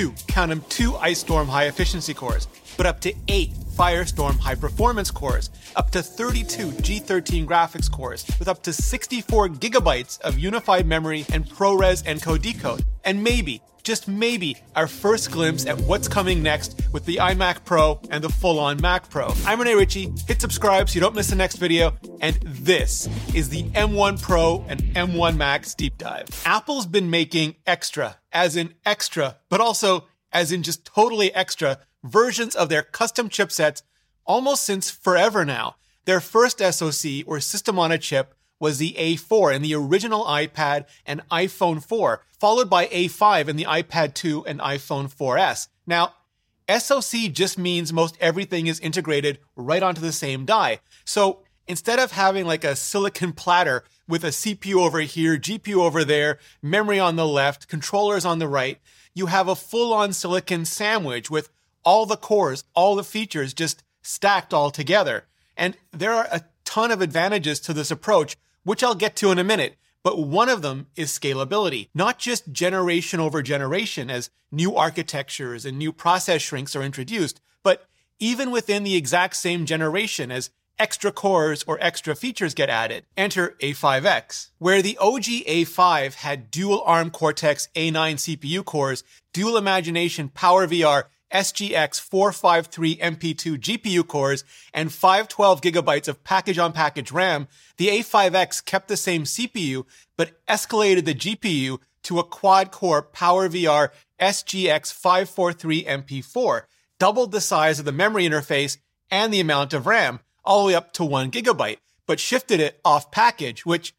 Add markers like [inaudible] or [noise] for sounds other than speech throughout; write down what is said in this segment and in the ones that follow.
two, count them, two Icestorm high efficiency cores, but up to eight Firestorm high performance cores, up to 32 G13 graphics cores, with up to 64 gigabytes of unified memory and ProRes encode decode. And maybe, just maybe, our first glimpse at what's coming next with the iMac Pro and the full on Mac Pro. I'm Rene Ritchie. Hit subscribe so you don't miss the next video. And this is the M1 Pro and M1 Max deep dive. Apple's been making extra, as in extra, but also as in just totally extra versions of their custom chipsets almost since forever now. Their first SoC or system on a chip was the A4 in the original iPad and iPhone 4, followed by A5 in the iPad 2 and iPhone 4S. Now, SoC just means most everything is integrated right onto the same die. So instead of having like a silicon platter with a CPU over here, GPU over there, memory on the left, controllers on the right, you have a full on silicon sandwich with all the cores, all the features just stacked all together. And there are a ton of advantages to this approach, which I'll get to in a minute. But one of them is scalability, not just generation over generation as new architectures and new process shrinks are introduced, but even within the exact same generation as extra cores or extra features get added. Enter A5X, where the OG A5 had dual ARM Cortex A9 CPU cores, dual imagination PowerVR SGX 453 MP2 GPU cores, and 512 gigabytes of package on package RAM, the A5X kept the same CPU, but escalated the GPU to a quad core PowerVR SGX 543 MP4, doubled the size of the memory interface and the amount of RAM, all the way up to one gigabyte, but shifted it off package, which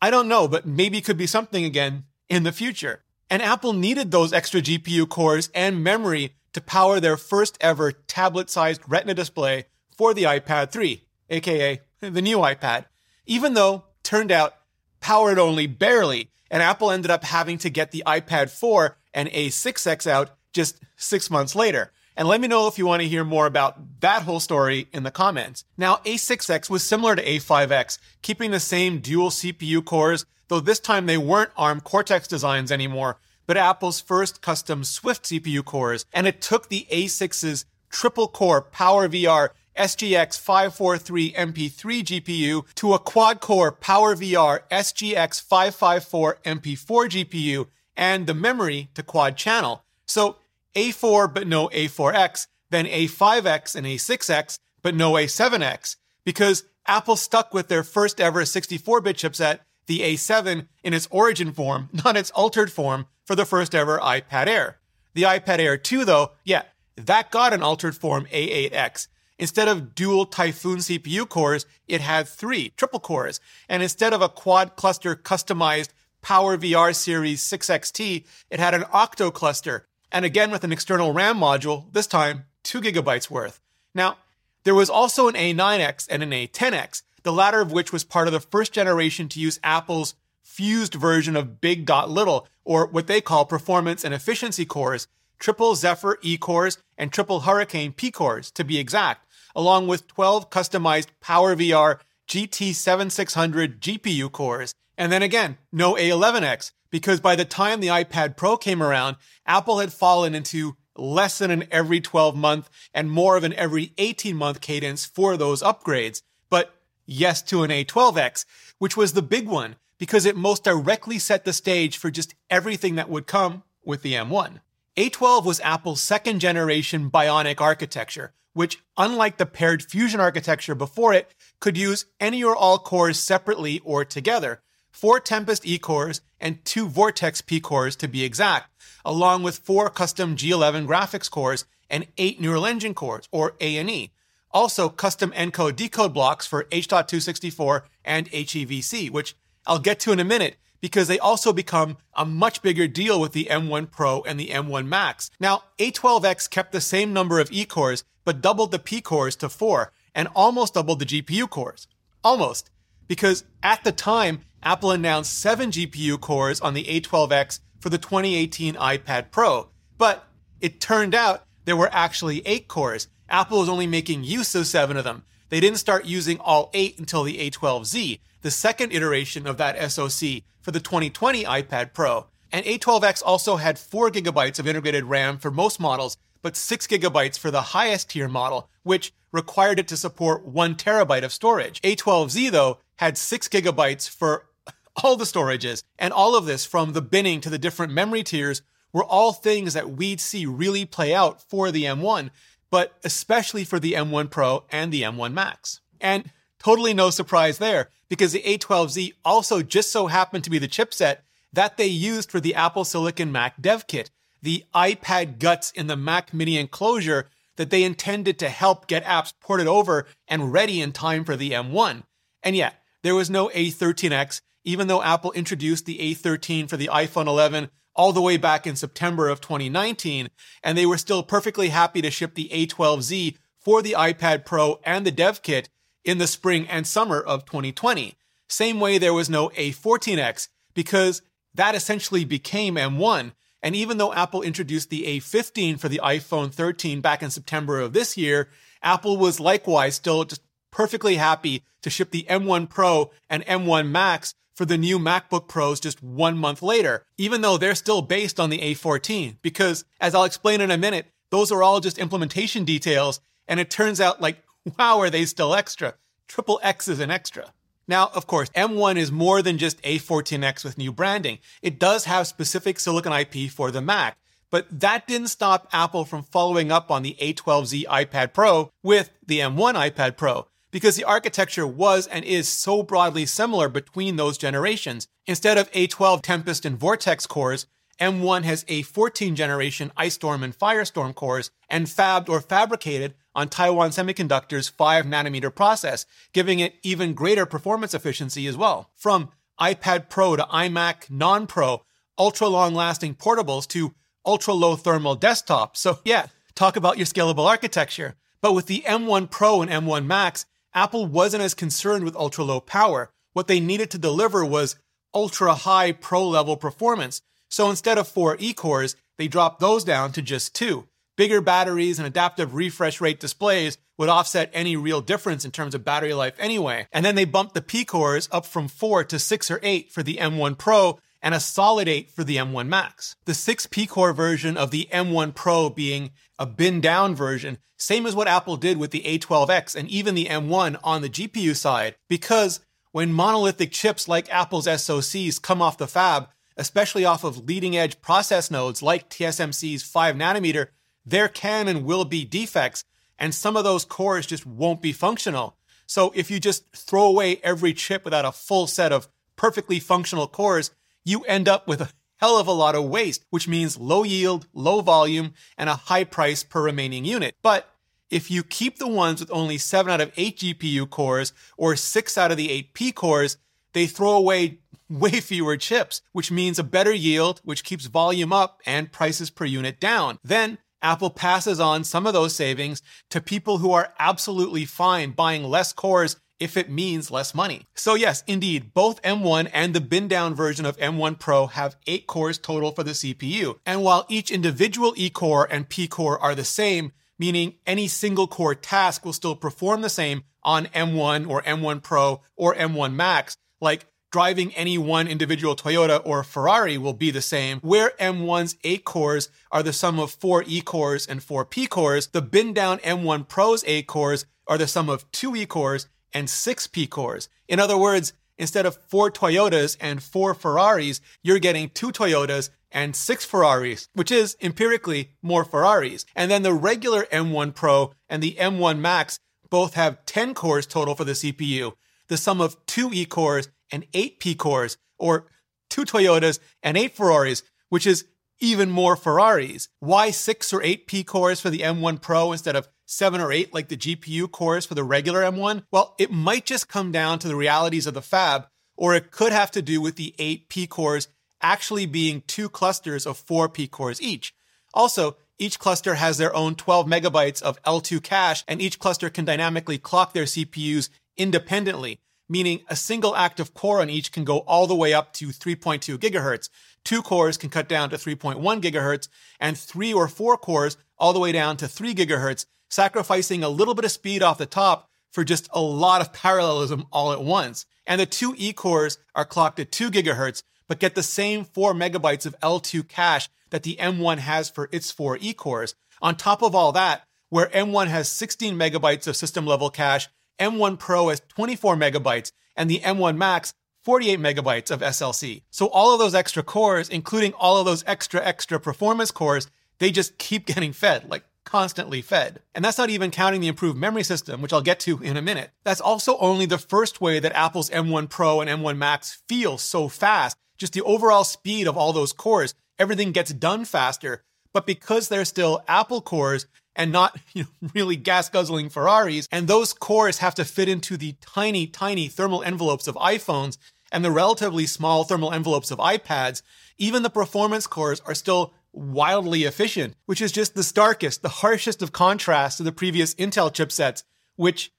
I don't know, but maybe could be something again in the future. And Apple needed those extra GPU cores and memory to power their first ever tablet sized Retina display for the iPad 3, aka the new iPad, even though turned out powered only barely, and Apple ended up having to get the iPad 4 and A6X out just six months later. And let me know if you want to hear more about that whole story in the comments. Now, A6X was similar to A5X, keeping the same dual CPU cores, though this time they weren't ARM Cortex designs anymore, but Apple's first custom Swift CPU cores, and it took the A6's triple core PowerVR SGX 543 MP3 GPU to a quad core PowerVR SGX 554 MP4 GPU and the memory to quad channel. So A4 but no A4X, then A5X and A6X but no A7X because Apple stuck with their first ever 64 bit chipset, the A7, in its origin form, [laughs] not its altered form, for the first ever iPad Air. The iPad Air 2, though, yeah, that got an altered form A8X. Instead of dual Typhoon CPU cores, it had three triple cores. And instead of a quad cluster customized Power VR Series 6XT, it had an octo cluster. And again with an external RAM module, this time two gigabytes worth. Now, there was also an A9X and an A10X, the latter of which was part of the first generation to use Apple's fused version of Big Dot Little, or what they call performance and efficiency cores, triple Zephyr E cores, and triple Hurricane P cores, to be exact, along with 12 customized PowerVR GT7600 GPU cores. And then again, no A11X, because by the time the iPad Pro came around, Apple had fallen into less than an every 12 month and more of an every 18 month cadence for those upgrades. But yes to an A12X, which was the big one because it most directly set the stage for just everything that would come with the M1. A12 was Apple's second generation Bionic architecture, which, unlike the paired Fusion architecture before it, could use any or all cores separately or together. Four Tempest E cores and two Vortex P cores to be exact, along with four custom G11 graphics cores and eight neural engine cores, or ANE. Also, custom encode decode blocks for H.264 and HEVC, which I'll get to in a minute because they also become a much bigger deal with the M1 Pro and the M1 Max. Now, A12X kept the same number of E cores, but doubled the P cores to four and almost doubled the GPU cores. Almost. Because at the time, Apple announced seven GPU cores on the A12X for the 2018 iPad Pro. But it turned out there were actually eight cores. Apple is only making use of seven of them. They didn't start using all eight until the A12Z, the second iteration of that SoC for the 2020 iPad Pro. And A12X also had 4 gigabytes of integrated RAM for most models, but 6 gigabytes for the highest tier model, which required it to support 1 terabyte of storage. A12Z, though, had 6 gigabytes for [laughs] all the storages, and all of this from the binning to the different memory tiers were all things that we'd see really play out for the M1, but especially for the M1 Pro and the M1 Max. And totally no surprise there, because the A12Z also just so happened to be the chipset that they used for the Apple Silicon Mac dev kit, the iPad guts in the Mac mini enclosure that they intended to help get apps ported over and ready in time for the M1. And yeah, there was no A13X, even though Apple introduced the A13 for the iPhone 11 all the way back in September of 2019, and they were still perfectly happy to ship the A12Z for the iPad Pro and the dev kit in the spring and summer of 2020. Same way there was no A14X because that essentially became M1. And even though Apple introduced the A15 for the iPhone 13 back in September of this year, Apple was likewise still just perfectly happy to ship the M1 Pro and M1 Max for the new MacBook Pros just one month later, even though they're still based on the A14. Because as I'll explain in a minute, those are all just implementation details. And it turns out like, [laughs] wow, are they still extra? Triple X is an extra. Now, of course, M1 is more than just A14X with new branding. It does have specific silicon IP for the Mac, but that didn't stop Apple from following up on the A12Z iPad Pro with the M1 iPad Pro, because the architecture was and is so broadly similar between those generations. Instead of A12 Tempest and Vortex cores, M1 has A14 generation Icestorm and Firestorm cores and fabbed or fabricated on Taiwan Semiconductor's 5 nanometer process, giving it even greater performance efficiency as well. From iPad Pro to iMac non Pro, ultra long lasting portables to ultra low thermal desktops. So, yeah, talk about your scalable architecture. But with the M1 Pro and M1 Max, Apple wasn't as concerned with ultra low power. What they needed to deliver was ultra high pro level performance. So instead of four E cores, they dropped those down to just two. Bigger batteries and adaptive refresh rate displays would offset any real difference in terms of battery life anyway. And then they bumped the P cores up from 4 to 6 or 8 for the M1 Pro and a solid 8 for the M1 Max. The 6 P core version of the M1 Pro being a bin down version, same as what Apple did with the A12X and even the M1 on the GPU side, because when monolithic chips like Apple's SoCs come off the fab, especially off of leading edge process nodes like TSMC's 5 nanometer, there can and will be defects, and some of those cores just won't be functional. So if you just throw away every chip without a full set of perfectly functional cores, you end up with a hell of a lot of waste, which means low yield, low volume, and a high price per remaining unit. But if you keep the ones with only 7 out of 8 GPU cores or 6 out of the 8 P cores, they throw away [laughs] way fewer chips, which means a better yield, which keeps volume up and prices per unit down. Then Apple passes on some of those savings to people who are absolutely fine buying less cores if it means less money. So yes, indeed, both M1 and the bin down version of M1 Pro have 8 cores total for the CPU. And while each individual E-core and P-core are the same, meaning any single core task will still perform the same on M1 or M1 Pro or M1 Max, like driving any one individual Toyota or Ferrari will be the same, where M1's 8 cores are the sum of 4 E cores and 4 P cores, the bin down M1 Pro's 8 cores are the sum of 2 E cores and 6 P cores. In other words, instead of 4 Toyotas and 4 Ferraris, you're getting 2 Toyotas and 6 Ferraris, which is empirically more Ferraris. And then the regular M1 Pro and the M1 Max both have 10 cores total for the CPU, the sum of 2 E cores and eight P cores, or two Toyotas and eight Ferraris, which is even more Ferraris. Why six or eight P cores for the M1 Pro instead of seven or eight like the GPU cores for the regular M1? Well, it might just come down to the realities of the fab, or it could have to do with the eight P cores actually being two clusters of four P cores each. Also, each cluster has their own 12 megabytes of L2 cache, and each cluster can dynamically clock their CPUs independently meaning a single active core on each can go all the way up to 3.2 gigahertz. Two cores can cut down to 3.1 gigahertz, and three or four cores all the way down to 3 gigahertz, sacrificing a little bit of speed off the top for just a lot of parallelism all at once. And the two E cores are clocked at 2 gigahertz, but get the same 4 megabytes of L2 cache that the M1 has for its four E cores. On top of all that, where M1 has 16 megabytes of system level cache, M1 Pro has 24 megabytes, and the M1 Max 48 megabytes of SLC. So all of those extra cores, including all of those extra, extra performance cores, they just keep [laughs] getting fed, like constantly fed. And that's not even counting the improved memory system, which I'll get to in a minute. That's also only the first way that Apple's M1 Pro and M1 Max feel so fast. Just the overall speed of all those cores, everything gets done faster. But because they're still Apple cores, and not [laughs] you know, really gas guzzling Ferraris. And those cores have to fit into the tiny, tiny thermal envelopes of iPhones and the relatively small thermal envelopes of iPads. Even the performance cores are still wildly efficient, which is just the starkest, the harshest of contrasts to the previous Intel chipsets, which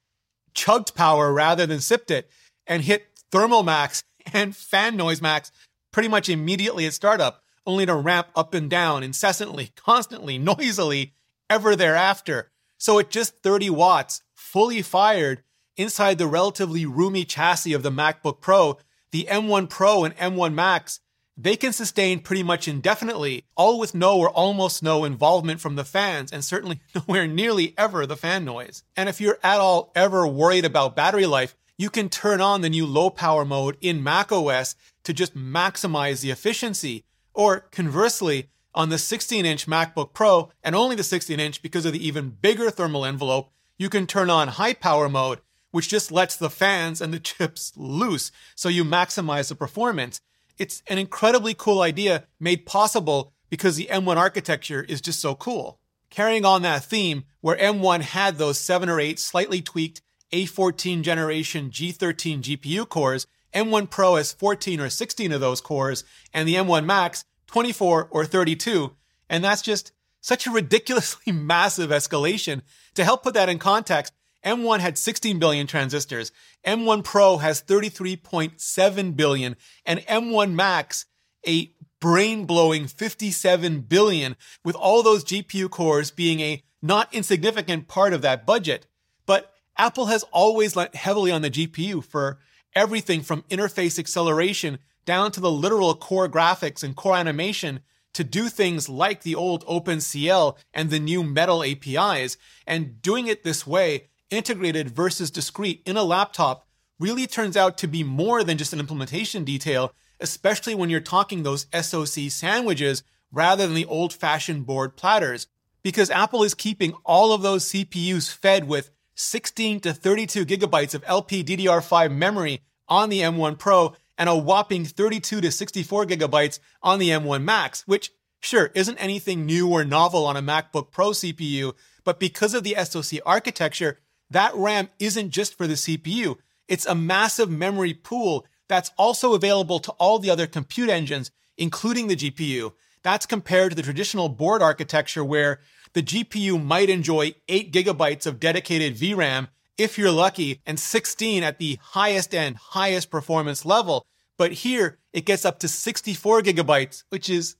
chugged power rather than sipped it and hit thermal max [laughs] and fan noise max pretty much immediately at startup, only to ramp up and down incessantly, constantly, [laughs] noisily ever thereafter. So at just 30 watts, fully fired inside the relatively roomy chassis of the MacBook Pro, the M1 Pro and M1 Max, they can sustain pretty much indefinitely, all with no or almost no involvement from the fans, and certainly [laughs] nowhere nearly ever the fan noise. And if you're at all ever worried about battery life, you can turn on the new low power mode in macOS to just maximize the efficiency. Or conversely, on the 16 inch MacBook Pro and only the 16 inch because of the even bigger thermal envelope, you can turn on high power mode, which just lets the fans and the [laughs] chips loose so you maximize the performance. It's an incredibly cool idea made possible because the M1 architecture is just so cool. Carrying on that theme, where M1 had those 7 or 8 slightly tweaked A14 generation G13 GPU cores, M1 Pro has 14 or 16 of those cores, and the M1 Max 24, or 32. And that's just such a ridiculously [laughs] massive escalation. To help put that in context, M1 had 16 billion transistors, M1 Pro has 33.7 billion, and M1 Max, a brain blowing 57 billion, with all those GPU cores being a not insignificant part of that budget. But Apple has always lent heavily on the GPU for everything from interface acceleration down to the literal core graphics and core animation to do things like the old OpenCL and the new Metal APIs. And doing it this way, integrated versus discrete in a laptop, really turns out to be more than just an implementation detail, especially when you're talking those SoC sandwiches rather than the old fashioned board platters. Because Apple is keeping all of those CPUs fed with 16 to 32 gigabytes of LPDDR5 memory on the M1 Pro and a whopping 32 to 64 gigabytes on the M1 Max, which sure isn't anything new or novel on a MacBook Pro CPU, but because of the SoC architecture, that RAM isn't just for the CPU. It's a massive memory pool that's also available to all the other compute engines, including the GPU. That's compared to the traditional board architecture where the GPU might enjoy 8 gigabytes of dedicated VRAM if you're lucky, and 16 at the highest end, highest performance level. But here it gets up to 64 gigabytes, which is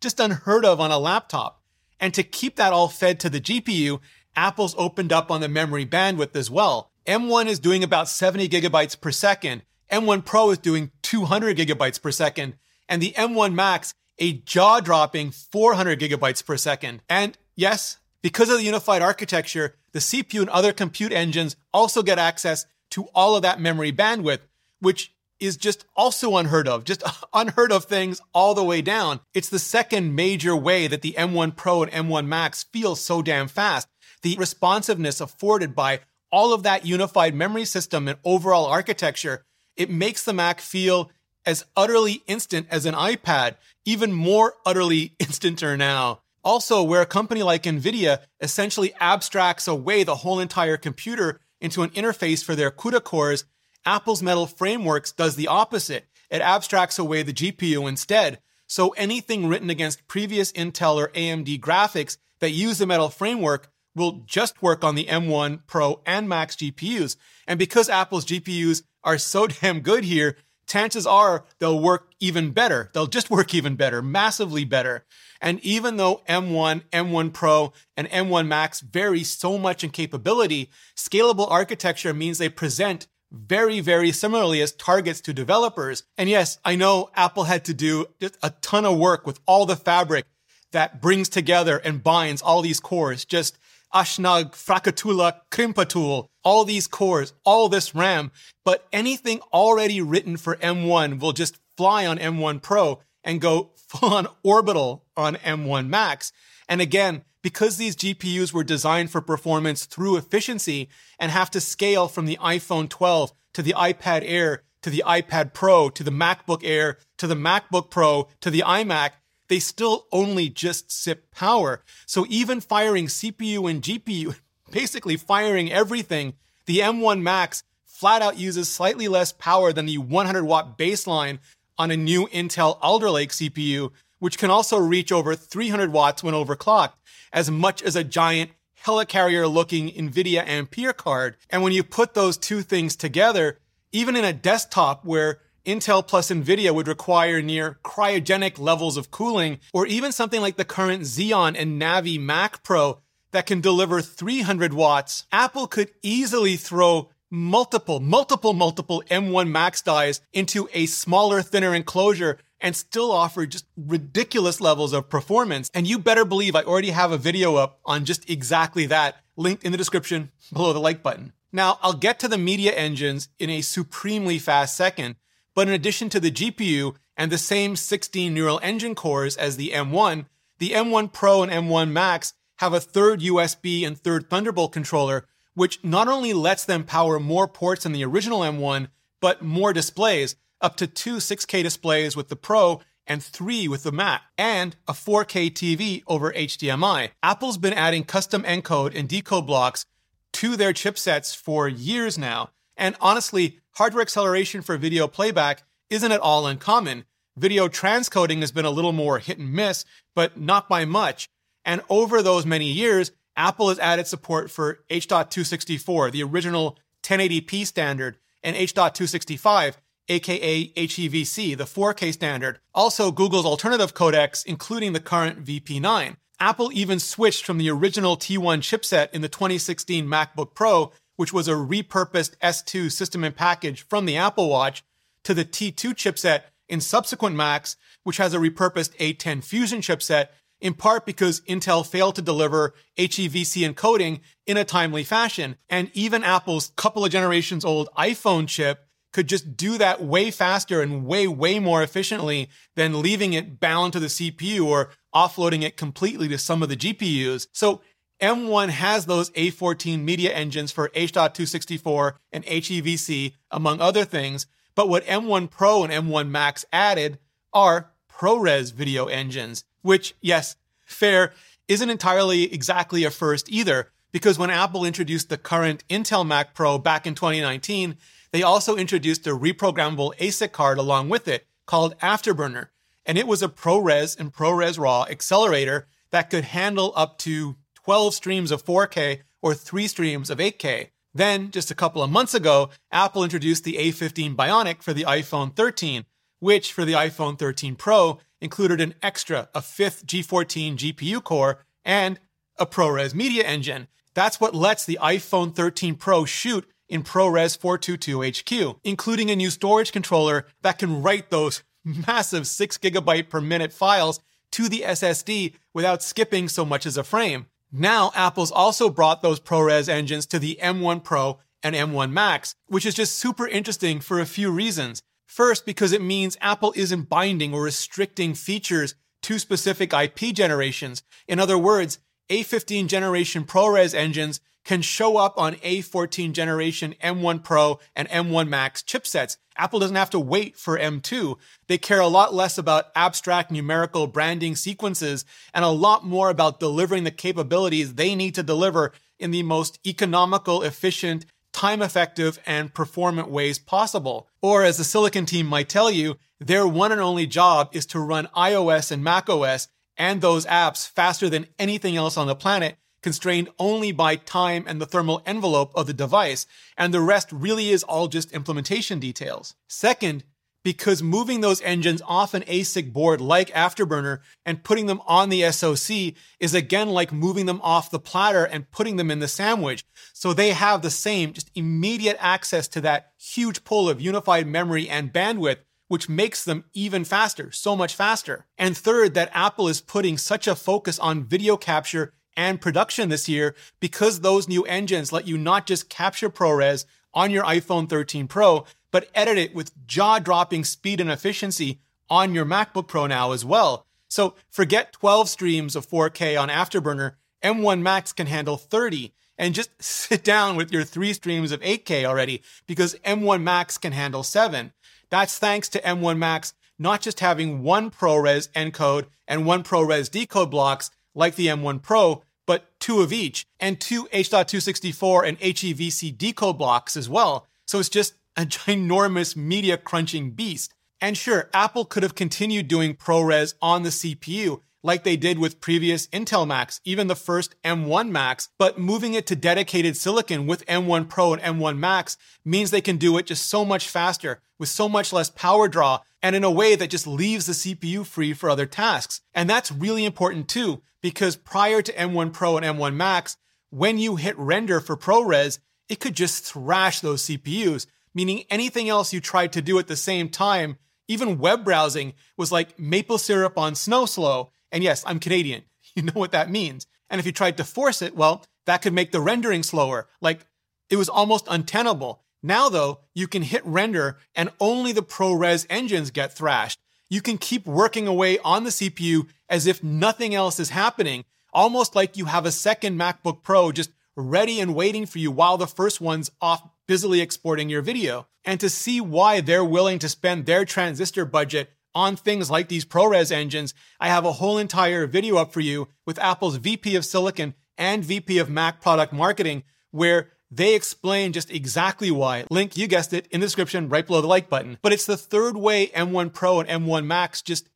just unheard of on a laptop. And to keep that all fed to the GPU, Apple's opened up on the memory bandwidth as well. M1 is doing about 70 gigabytes per second. M1 Pro is doing 200 gigabytes per second. And the M1 Max, a jaw dropping 400 gigabytes per second. And yes, because of the unified architecture, the CPU and other compute engines also get access to all of that memory bandwidth, which is just also unheard of, just [laughs] unheard of things all the way down. It's the second major way that the M1 Pro and M1 Max feel so damn fast. The responsiveness afforded by all of that unified memory system and overall architecture, it makes the Mac feel as utterly instant as an iPad, even more utterly [laughs] instanter now. Also, where a company like NVIDIA essentially abstracts away the whole entire computer into an interface for their CUDA cores, Apple's Metal Frameworks does the opposite. It abstracts away the GPU instead. So anything written against previous Intel or AMD graphics that use the Metal Framework will just work on the M1 Pro and Max GPUs. And because Apple's GPUs are so [laughs] damn good here, chances are they'll work even better. They'll just work even better, massively better. And even though M1, M1 Pro, and M1 Max vary so much in capability, scalable architecture means they present very, very similarly as targets to developers. And yes, I know Apple had to do just a ton of work with all the fabric that brings together and binds all these cores. Just Ashnag, Frakatula, Krimpatul, all these cores, all this RAM. But anything already written for M1 will just fly on M1 Pro and go [laughs] full on orbital on M1 Max. And again, because these GPUs were designed for performance through efficiency and have to scale from the iPhone 12 to the iPad Air to the iPad Pro to the MacBook Air to the MacBook Pro to the iMac, they still only just sip power. So even firing CPU and GPU, [laughs] basically firing everything, the M1 Max flat out uses slightly less power than the 100 watt baseline on a new Intel Alder Lake CPU, which can also reach over 300 watts when overclocked, as much as a giant helicarrier looking NVIDIA Ampere card. And when you put those two things together, even in a desktop where Intel plus NVIDIA would require near cryogenic levels of cooling, or even something like the current Xeon and Navi Mac Pro that can deliver 300 watts, Apple could easily throw multiple, multiple, multiple M1 Max dies into a smaller, thinner enclosure and still offer just ridiculous levels of performance. And you better believe I already have a video up on just exactly that linked in the description below the like button. Now, I'll get to the media engines in a supremely fast second, but in addition to the GPU and the same 16 neural engine cores as the M1, the M1 Pro and M1 Max have a third USB and third Thunderbolt controller which not only lets them power more ports than the original M1, but more displays, up to two 6K displays with the Pro and three with the Max, and a 4K TV over HDMI. Apple's been adding custom encode and decode blocks to their chipsets for years now. And honestly, hardware acceleration for video playback isn't at all uncommon. Video transcoding has been a little more hit and miss, but not by much. And over those many years, Apple has added support for H.264, the original 1080p standard, and H.265, aka HEVC, the 4K standard. Also, Google's alternative codecs, including the current VP9. Apple even switched from the original T1 chipset in the 2016 MacBook Pro, which was a repurposed S2 system and package from the Apple Watch, to the T2 chipset in subsequent Macs, which has a repurposed A10 Fusion chipset in part because Intel failed to deliver HEVC encoding in a timely fashion. And even Apple's couple of generations old iPhone chip could just do that way faster and way, way more efficiently than leaving it bound to the CPU or offloading it completely to some of the GPUs. So M1 has those A14 media engines for H.264 and HEVC, among other things. But what M1 Pro and M1 Max added are ProRes video engines which, yes, fair, isn't entirely exactly a first either, because when Apple introduced the current Intel Mac Pro back in 2019, they also introduced a reprogrammable ASIC card along with it called Afterburner. And it was a ProRes and ProRes RAW accelerator that could handle up to 12 streams of 4K or three streams of 8K. Then, just a couple of months ago, Apple introduced the A15 Bionic for the iPhone 13, which for the iPhone 13 Pro included an extra, a fifth G14 GPU core and a ProRes media engine. That's what lets the iPhone 13 Pro shoot in ProRes 422 HQ, including a new storage controller that can write those massive 6 gigabyte per minute files to the SSD without skipping so much as a frame. Now, Apple's also brought those ProRes engines to the M1 Pro and M1 Max, which is just super interesting for a few reasons. First, because it means Apple isn't binding or restricting features to specific IP generations. In other words, A15 generation ProRes engines can show up on A14 generation M1 Pro and M1 Max chipsets. Apple doesn't have to wait for M2. They care a lot less about abstract numerical branding sequences and a lot more about delivering the capabilities they need to deliver in the most economical, efficient, time effective, and performant ways possible. Or as the Silicon team might tell you, their one and only job is to run iOS and macOS and those apps faster than anything else on the planet, constrained only by time and the thermal envelope of the device, and the rest really is all just implementation details. Second, because moving those engines off an ASIC board like Afterburner and putting them on the SoC is again like moving them off the platter and putting them in the sandwich. So they have the same, just immediate access to that huge pool of unified memory and bandwidth, which makes them even faster, so much faster. And third, that Apple is putting such a focus on video capture and production this year because those new engines let you not just capture ProRes on your iPhone 13 Pro, but edit it with jaw dropping speed and efficiency on your MacBook Pro now as well. So forget 12 streams of 4K on Afterburner. M1 Max can handle 30 and just [laughs] sit down with your three streams of 8K already because M1 Max can handle seven. That's thanks to M1 Max not just having one ProRes encode and one ProRes decode blocks like the M1 Pro, but two of each and two H.264 and HEVC decode blocks as well. So it's just a [laughs] ginormous media crunching beast. And sure, Apple could have continued doing ProRes on the CPU like they did with previous Intel Macs, even the first M1 Macs, but moving it to dedicated silicon with M1 Pro and M1 Max means they can do it just so much faster with so much less power draw and in a way that just leaves the CPU free for other tasks. And that's really important too, because prior to M1 Pro and M1 Max, when you hit render for ProRes, it could just thrash those CPUs meaning anything else you tried to do at the same time, even web browsing, was like maple syrup on snow slow. And yes, I'm Canadian. [laughs] You know what that means. And if you tried to force it, well, that could make the rendering slower. Like it was almost untenable. Now, though, you can hit render and only the ProRes engines get thrashed. You can keep working away on the CPU as if nothing else is happening, almost like you have a second MacBook Pro just ready and waiting for you while the first one's off busily exporting your video. And to see why they're willing to spend their transistor budget on things like these ProRes engines, I have a whole entire video up for you with Apple's VP of Silicon and VP of Mac product marketing, where they explain just exactly why. Link, you guessed it, in the description right below the like button. But it's the third way M1 Pro and M1 Max just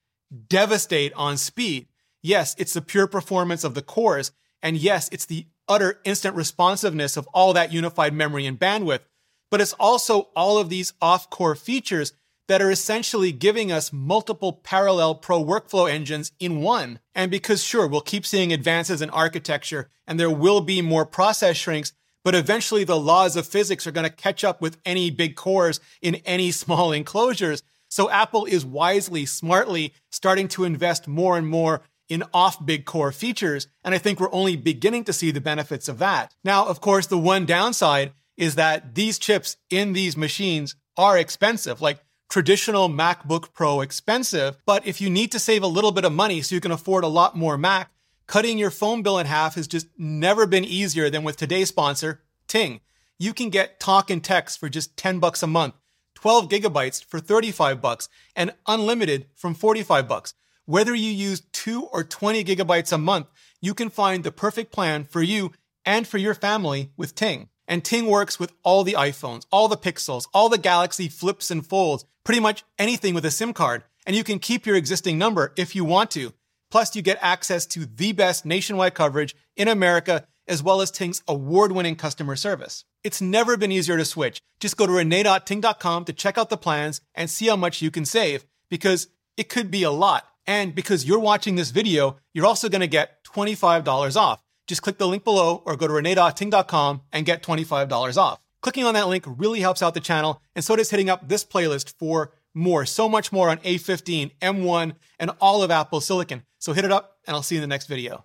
devastate on speed. Yes, it's the pure performance of the cores. And yes, it's the utter instant responsiveness of all that unified memory and bandwidth, but it's also all of these off core features that are essentially giving us multiple parallel pro workflow engines in one. And because sure, we'll keep seeing advances in architecture and there will be more process shrinks, but eventually the laws of physics are going to catch up with any big cores in any [laughs] small enclosures. So Apple is wisely, smartly starting to invest more and more in off big core features. And I think we're only beginning to see the benefits of that. Now, of course, the one downside is that these chips in these machines are expensive, like traditional MacBook Pro expensive. But if you need to save a little bit of money so you can afford a lot more Mac, cutting your phone bill in half has just never been easier than with today's sponsor, Ting. You can get talk and text for just 10 bucks a month, 12 gigabytes for 35 bucks, and unlimited from 45 bucks. Whether you use 2 or 20 gigabytes a month, you can find the perfect plan for you and for your family with Ting. And Ting works with all the iPhones, all the Pixels, all the Galaxy flips and folds, pretty much anything with a SIM card. And you can keep your existing number if you want to. Plus, you get access to the best nationwide coverage in America, as well as Ting's award winning customer service. It's never been easier to switch. Just go to rene.ting.com to check out the plans and see how much you can save, because it could be a lot. And because you're watching this video, you're also going to get $25 off. Just click the link below or go to rene.ting.com and get $25 off. Clicking on that link really helps out the channel, and so does hitting up this playlist for more, so much more on A15, M1, and all of Apple Silicon. So hit it up, and I'll see you in the next video.